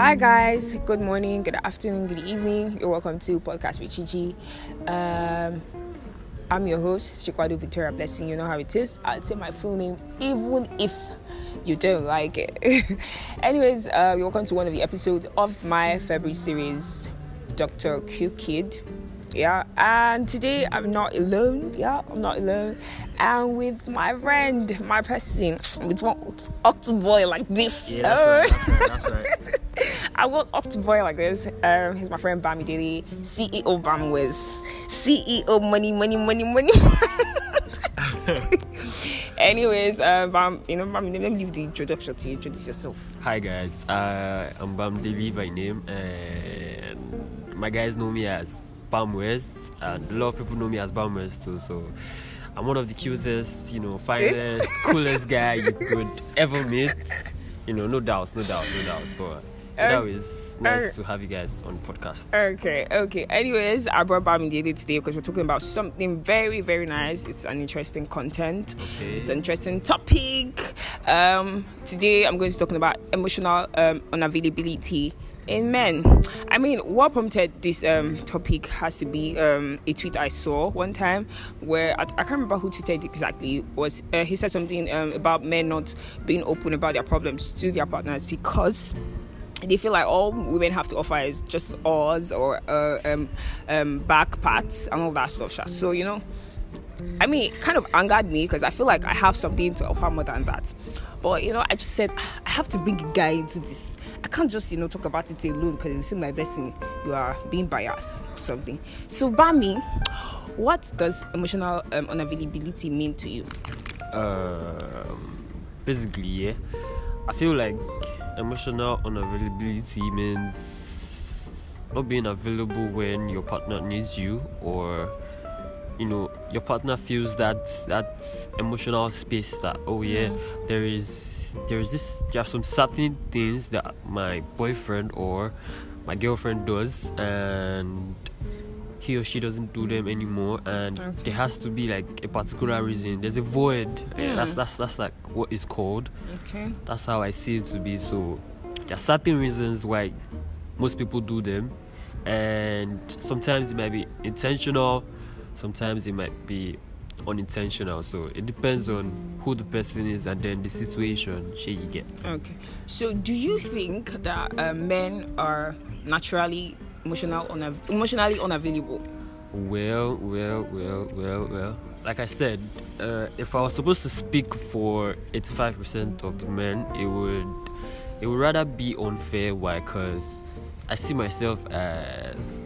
Hi guys, good morning, good afternoon, good evening. You're welcome to Podcast with Chichi. Um, I'm your host, Chikwado Victoria Blessing. You know how it is. I'll say my full name even if you don't like it. Anyways, uh, you're welcome to one of the episodes of my February series, Dr. Q Kid yeah and today i'm not alone yeah i'm not alone and with my friend my person with one octoboy like this yeah, that's right, that's right, that's right. I want octoboy like this um he's my friend Bamidele ceo bamwes ceo money money money money anyways uh, bam you know bam let me leave the introduction to you introduce yourself hi guys uh, i'm Bamidele by name and my guys know me as Bamwes, and a lot of people know me as Bamwes too. So I'm one of the cutest, you know, finest, coolest guy you could ever meet. You know, no doubt, no doubt, no doubt. But that was nice uh, to have you guys on the podcast. Okay, okay. Anyways, I brought Bamidele today because we're talking about something very, very nice. It's an interesting content. Okay. It's an interesting topic. Um, today I'm going to be talking about emotional um, unavailability in men. I mean, what prompted this um, topic has to be um, a tweet I saw one time where I, I can't remember who tweeted exactly. Was uh, he said something um, about men not being open about their problems to their partners because they feel like all women have to offer is just oars or uh, um, um, back pats and all that stuff. So you know, I mean, it kind of angered me because I feel like I have something to offer more than that. But you know, I just said I have to bring a guy into this. I can't just you know talk about it alone because you see my blessing. You are being biased or something. So, Bami, what does emotional um, unavailability mean to you? Um, basically, yeah, I feel like emotional unavailability means not being available when your partner needs you or you know your partner feels that that emotional space that oh yeah mm. there is there is this there are some certain things that my boyfriend or my girlfriend does and he or she doesn't do them anymore and okay. there has to be like a particular reason. There's a void. Mm. yeah, that's that's that's like what is called. Okay. That's how i see it to be. So there are certain reasons why most people do them and sometimes it might be intentional sometimes it might be unintentional. So it depends on who the person is and then the situation she you get. Okay. So do you think that uh, men are naturally emotional unav- emotionally unavailable well well well well well like i said uh, if i was supposed to speak for 85% of the men it would it would rather be unfair why because i see myself as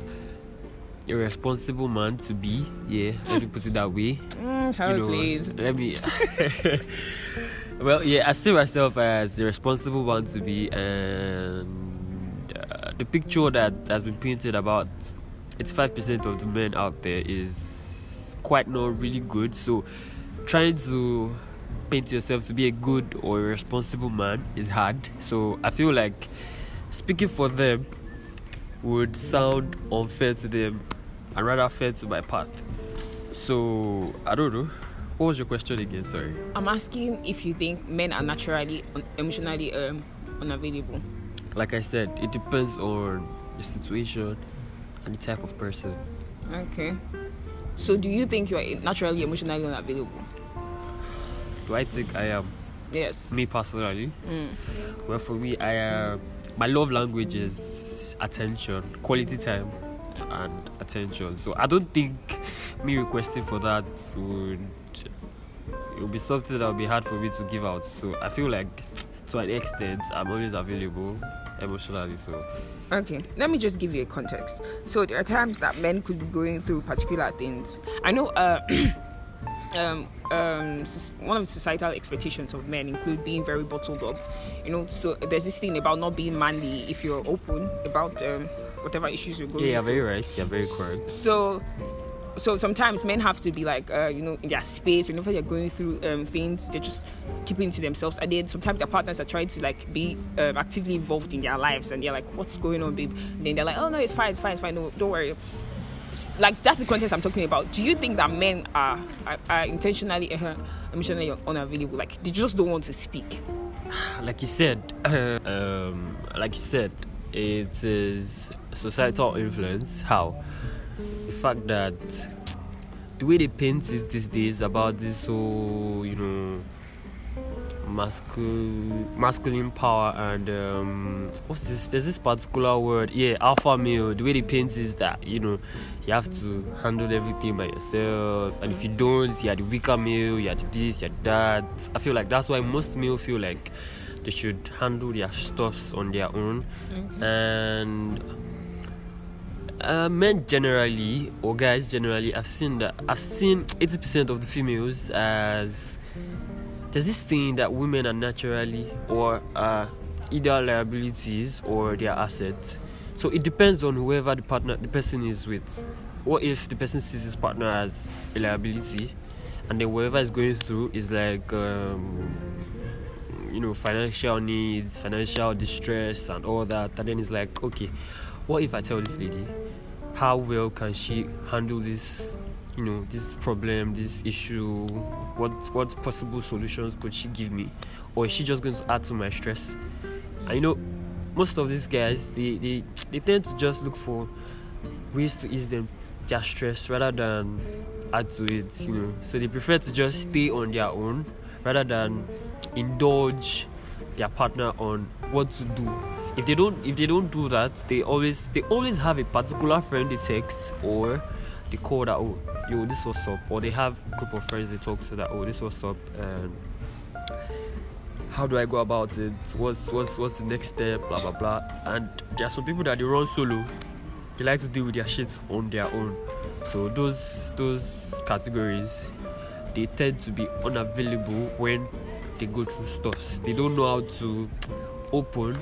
a responsible man to be. Yeah, let me put it that way. Mm, you know, please. Let me. well, yeah, I see myself as a responsible man to be, and the picture that has been painted about it's five percent of the men out there is quite not really good. So, trying to paint yourself to be a good or a responsible man is hard. So, I feel like speaking for them would sound unfair to them and rather fair to my path. So I don't know. What was your question again? Sorry. I'm asking if you think men are naturally emotionally um, unavailable. Like I said, it depends on the situation and the type of person. Okay. So do you think you are naturally emotionally unavailable? Do I think I am? Yes. Me personally. Mm. Well, for me, I uh, my love language is attention, quality time and attention. So I don't think me requesting for that would it would be something that would be hard for me to give out. So I feel like to an extent I'm always available emotionally. So Okay, let me just give you a context. So there are times that men could be going through particular things. I know uh, um, um, one of the societal expectations of men include being very bottled up. You know, so there's this thing about not being manly if you're open about um, whatever issues you're going yeah, through. Yeah, very right. Yeah, very correct. So so sometimes men have to be like uh, you know in their space whenever they're going through um, things they're just keeping to themselves. And then sometimes their partners are trying to like be um, actively involved in their lives and they're like what's going on babe? And then they're like oh no it's fine it's fine it's fine. No, don't worry. Like that's the context i'm talking about. Do you think that men are are, are intentionally uh, emotionally unavailable? Like they just don't want to speak. Like you said um, like you said it is societal influence. How? The fact that the way they paint it these days about this so you know, masculine masculine power and um, what's this there's this particular word yeah alpha male. The way they paint is that you know you have to handle everything by yourself. And if you don't you're the weaker male you're the this you're that. I feel like that's why most male feel like they should handle their stuffs on their own. And uh, men generally or guys generally i've seen that i've seen 80% of the females as there's this thing that women are naturally or are either liabilities or their assets. So it depends on whoever the partner the person is with. What if the person sees his partner as a liability, and then whatever is going through is like um, you know financial needs, financial distress, and all that, and then it's like okay, what if I tell this lady, how well can she handle this you know this problem this issue? What what possible solutions could she give me? Or is she just going to add to my stress? And you know most of these guys they they, they tend to just look for ways to ease them their stress rather than add to it you know. So they prefer to just stay on their own rather than indulge their partner on what to do if they don't if they don't do that they always they always have a particular friend they text or they call that oh yo this what's up or they have a group of friends they talk to that oh this what's up and how do I go about it? What's what's what's the next step? Blah blah blah. And there are some people that they run solo. They like to deal with their shit on their own. So those those categories they tend to be unavailable when they go through stuffs. They don't know how to open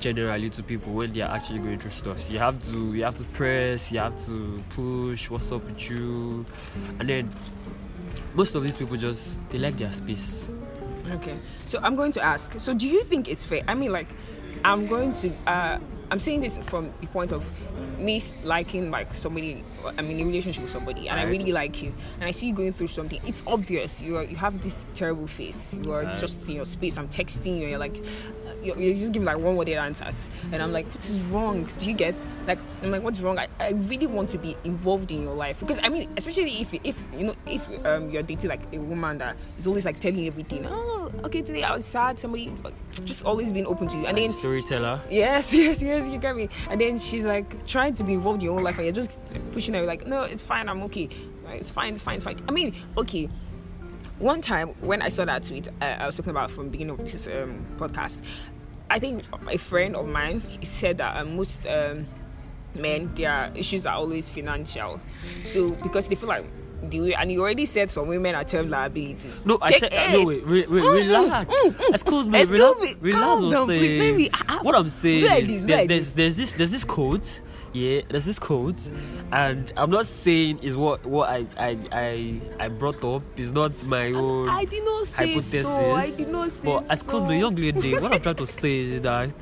generally to people when they are actually going through stuff. You have to you have to press, you have to push, what's up with you? And then most of these people just they like their space. Okay. So I'm going to ask. So do you think it's fair? I mean like I'm going to uh I'm saying this from the point of me liking like somebody i'm in a relationship with somebody and right. i really like you. And i see you going through something. It's obvious you are you have this terrible face. You are right. just in your space. I'm texting you and you're like you're, you're just giving like one worded answers. And i'm like what is wrong? Do you get like i'm like what's wrong? I, I really want to be involved in your life. Because i mean especially if if you know if um you're dating like a woman that is always like telling you everything. Oh okay today i was sad somebody just always been open to you. And like then storyteller. Yes yes yes you get me. And then she's like trying to be involved in your own life and you're just pushing her like no it's fine i'm okay. It's fine it's fine it's fine. I mean okay. One time when I saw that tweet, uh, I was talking about from the beginning of this um, podcast. I think a friend of mine said that uh, most um, men their issues are always financial. So because they feel like the way, and you already said some women are term liabilities. No, I said uh, no. Wait, re, re, mm, relax. Mm, mm, Excuse me. Excuse relax, me. Relax. Calm down, please. Maybe, what I'm saying is, there's, there's, there's this there's this quote yeah there's this quote and i'm not saying is what what i i i, I brought up is not my own I, I did not say hypothesis so. I did not say but as so. the young lady what i'm trying to say is that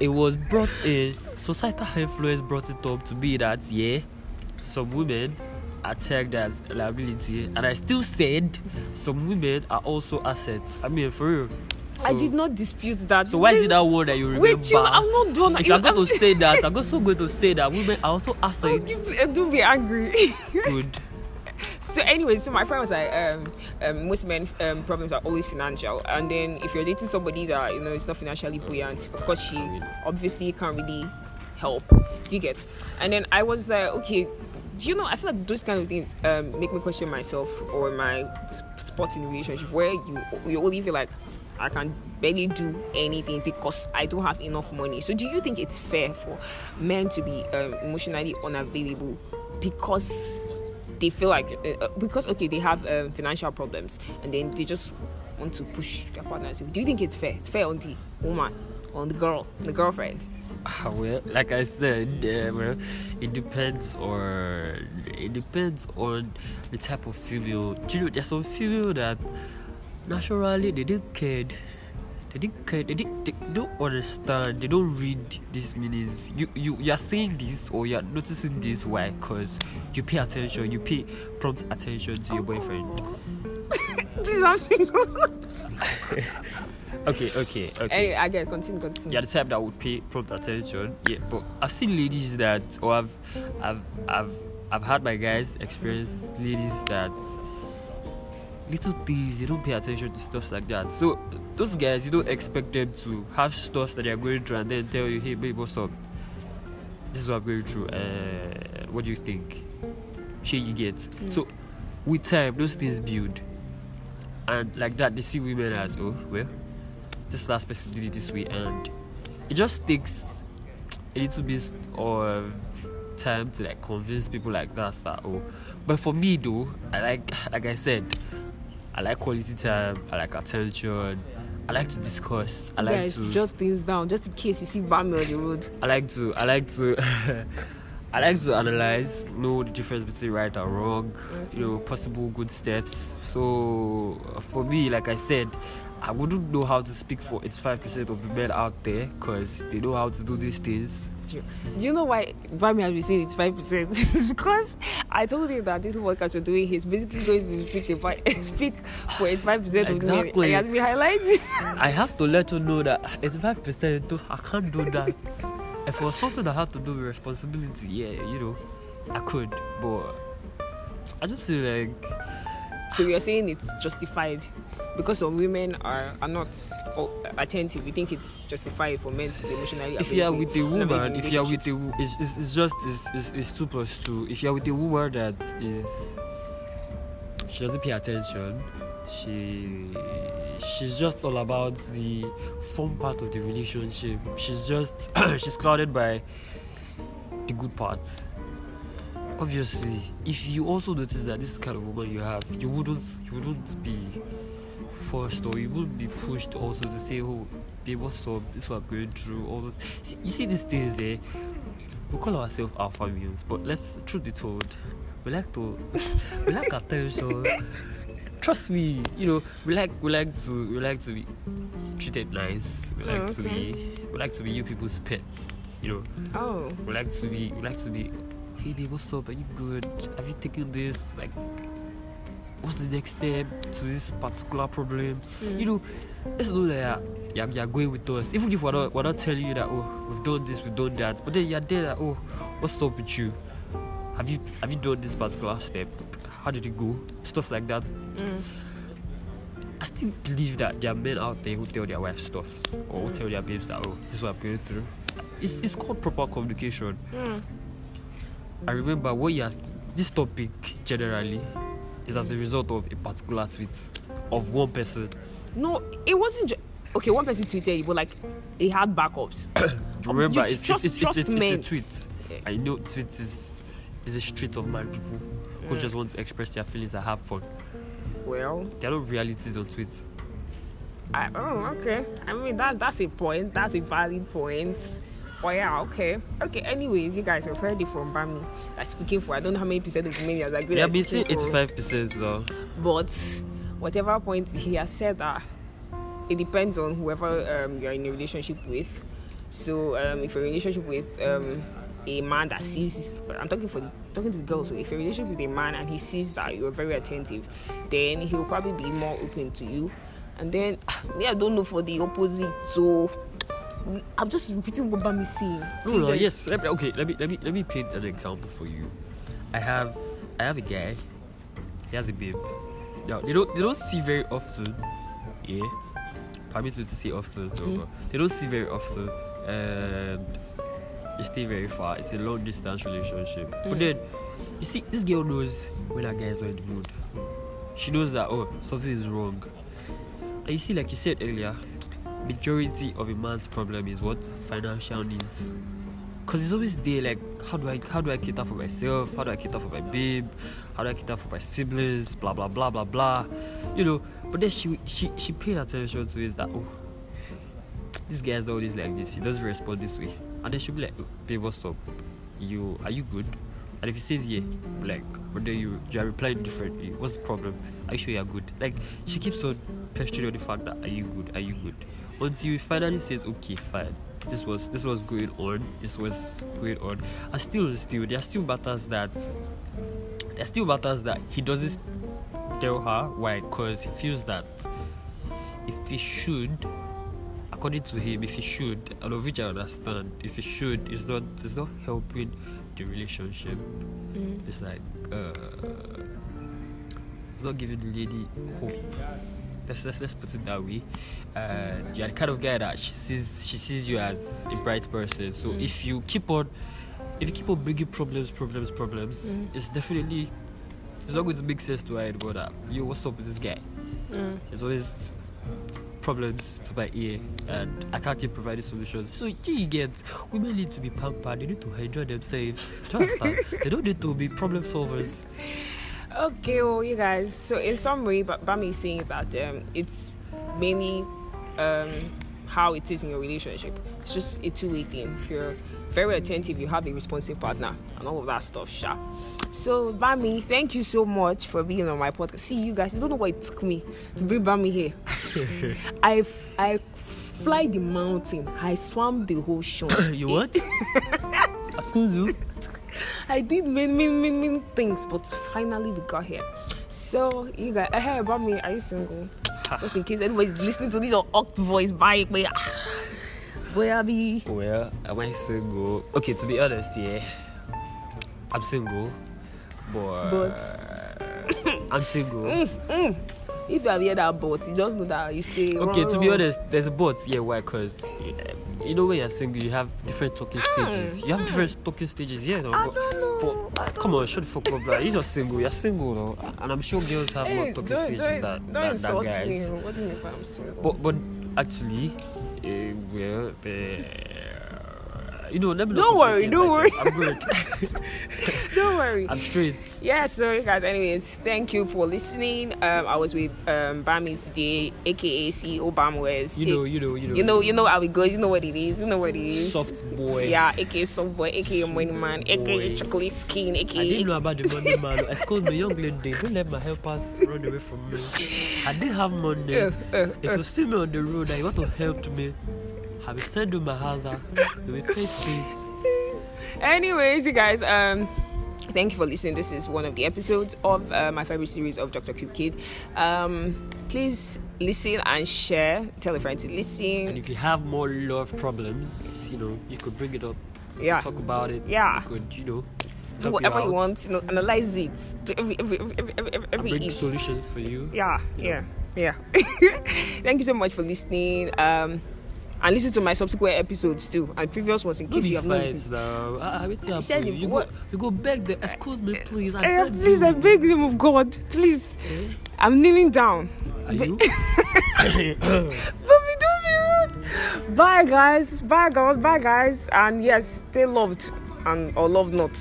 it was brought in societal influence brought it up to be that yeah some women are tagged as liability and i still said some women are also assets i mean for real so, I did not dispute that. So why is it that word that you remember? Wait, you, I'm not done. If I'm going to say that, I'm also going to say that women are also assets. Oh, do be angry. Good. So anyway, so my friend was like, um, um, most men um, problems are always financial, and then if you're dating somebody that you know is not financially buoyant, of course she obviously can't really help. Do you get? And then I was like, okay, do you know? I feel like those kind of things um, make me question myself or my spot in relationship where you you only feel like I can barely do anything because I don't have enough money. So, do you think it's fair for men to be um, emotionally unavailable because they feel like uh, uh because okay they have um, financial problems and then they just want to push their partners? Do you think it's fair? It's fair on the woman, on the girl, the girlfriend. Well, like I said, uh, well, it depends or it depends on the type of female. Do you know, there's some female that naturally they didn't care they didn't care they, didn't, they don't understand they don't read these meanings. You you you're saying this or you're noticing this why? Because you pay attention you pay prompt attention to your boyfriend. Please i'm single okay, okay, okay. Anyway, I get continue, continue. You're the type that would pay prompt attention. Yeah, but I've seen ladies that, or I've, I've, I've, I've had my guys experience ladies that little things they don't pay attention to stuff like that. So those guys, you don't expect them to have stuff that they're going through and then tell you, hey, babe, what's up? This is what I'm going through. Uh, what do you think? Shit, you get. Mm. So with time, those things build, and like that, they see women as, oh, well, this last person did it this way, and it just takes a little bit of time to like convince people like that that oh but for me though i like like i said i like quality time i like attention i like to discuss i like Guys, to jot things down just in case you see Bami on the road. i like to i like to i like to analyze know the difference between right and wrong you know possible good steps so for me like i said i wouldn't know how to speak for 85% of the men out there because they know how to do these things Do you know why Bami has been saying it's five percent? it's because I told him that this podcast we're doing, he's basically going to speak about speak for eighty five percent of the men. Exactly. Has been highlighting. I have to let you know that 85% too, I can't do that. if it was something that had to do with responsibility, yeah, you know, I could. But I just feel like so you're saying it's justified because some women are are not attentive. We think it's justified for men to be emotionally. if you are with a woman, if you are with a it's, it's, it's just it's, it's, it's two plus two. If you are with a woman that is she doesn't pay attention, she she's just all about the fun part of the relationship. She's just she's clouded by the good part. Obviously, if you also notice that this kind of woman you have, you wouldn't you wouldn't be forced or you wouldn't be pushed also to say, oh, babe, what's up? This is what I'm going through. All this. See, you see these things, eh? We call ourselves alpha males, but let's truth be told, we like to we like attention. Trust me, you know, we like we like to we like to be treated nice. We like Oh, to be we like to be you people's pets. You know, Oh, we like to be we like to be hey babe what's up? Are you good? Have you taken this like what's the next step to this particular problem? You know let's know that you're, you're going with us. Even if we're not, we're not telling you that oh we've done this we've done that but then you're there that oh what's up with you? Have you have you done this particular step? How did it go? Stuff like that. Mm. I still believe that there are men out there who tell their wives stuff or who tell their babes that oh this is what I'm going through. It's, it's called proper communication. Mm. I remember what you asked, this topic generally is as a result of a particular tweet of one person. no, it wasn't. Ju- okay, one person tweeted, it, but like they had backups. You um, remember, you it's, trust- it's, it's, trust it's, a, it's a tweet. I know tweet is is a street of mad people who just want to express their feelings and have fun. Well, There are no realities on tweet. I, oh, okay. I mean, that that's a point. That's a valid point. Oh yeah, okay, okay. Anyways, you guys have heard it from Bami. That's speaking for I don't know how many percent of the men has agreed. Yeah, been saying eighty five percent though. But whatever point he has said that it depends on whoever um, you're in a relationship with. So um, if you're in a relationship with um, a man that sees, I'm talking for talking to the girls. So if you're in a relationship with a man and he sees that you're very attentive, then he'll probably be more open to you. And then me, I don't know for the opposite. So I'm just repeating what Bami saying. No, So no, yes. Let me, okay, let me let me let me paint an example for you. I have I have a guy. He has a babe. Now they don't they don't see very often. Yeah. Permit me to say often, so Mhm. they don't see very often, and they stay very far. It's a long distance relationship. But Mm. then, you see, this girl knows when that guy is not in the mood. She knows that oh something is wrong. And you see, like you said earlier, majority of a man's problem is what? Financial needs. Because it's always there like how do i how do i cater for myself? How do i cater for my babe? How do i cater for my siblings? Blah blah blah blah blah. You know but then she she she paid attention to it that oh this guy's always like this. He doesn't respond this way. And then she'll be like oh, babe what's up? You are you good? And if he says yeah like but then you you are replying differently. What's the problem? Are you sure you're good? Like she keeps on pestering on the fact that are you good? Are you good until he finally says okay fine this was this was going on this was going on and still still there are still matters that there are still matters that he doesn't tell her why because he feels that if he should according to him, if he should, and of which I understand, if he should, it's not it's not helping the relationship. Mm. It's like uh, it's not giving the lady hope. Let's, let's, let's put it that way. And you're the kind of guy that she sees she sees you as a bright person. So Mm. if you keep on if you keep on bringing problems, problems, problems, Mm. it's definitely it's not going to make sense to her anymore that yo, what's up with this guy? Mm. There's always problems to my ear and I can't keep providing solutions. So you get women need to be pampered, they need to enjoy themselves. Do you understand? they don't need to be problem solvers. Okay, well, you guys. So, in summary, but Bami is saying that um, it's mainly um, how it is in your relationship. It's just a two-way thing. If you're very attentive, you have a responsive partner, and all of that stuff. So, Bami, thank you so much for being on my podcast. See, you guys, you don't know what it took me to bring Bami here. I I fly the mountain. I swam the ocean. you what? Excuse you? I did many, many, many, many things, but finally we got here. So, you guys, hey, about me, are you single? Just in case anybody's listening to this or oct voice, bye, boy. Boy, I be. Well, am I single? Okay, to be honest, yeah, I'm single, but, But- I'm single. Mm, mm. If you have heard that but, you just know that you say. Okay, to be honest, there's a but. Yeah, why? Because you know when you're single, you have different talking stages. You have different talking stages. Yeah, no, I but, don't know. but come on, shut the fuck up, bro. You're single. You're single, and I'm sure girls have more Hey, talking don't, stages don't, than, don't than, than me. guys. What do you mean by I'm single? But but actually, uh, well, uh, you know, let me Don't worry, don't myself. I'm good. don't worry. I'm straight. yeah so guys anyways thank you for listening um i was with um bami today aka ceo bamwes You know, you know, you know. you know you know how it goes you know what it is you know what it is soft boy. yeah aka soft boy aka Soft money man aka chocolate skin I didn't know about the money, man. Excuse me, young lady. Don't let my helpers run away from me. I didn't have money. Uh, uh, If you see me on the road and you want to help me, I will send you my house. You will pay anyways you guys um thank you for listening. This is one of the episodes of uh, my favorite series of dr cube kid. Um please listen and share. Tell a friend to listen. And if you have more love problems, you know, you could bring it up, yeah. Talk about it. Yeah. You could, you know, do whatever you, out. want you know analyze it. Do every every every every every, every bring solutions for you. yeah you yeah yeah. Thank you so much for listening. Um and listen to my subsequent episods too and previous ones in case be you have not listened I Share put you. You go, you go beg the. Excuse me, please. I Eh, beg please you. i beg the name of god please Eh? i'm kneeling down Are you? But we don't be rude. Bye guys. Bye girls. Bye guys. And yes, stay loved and or love not.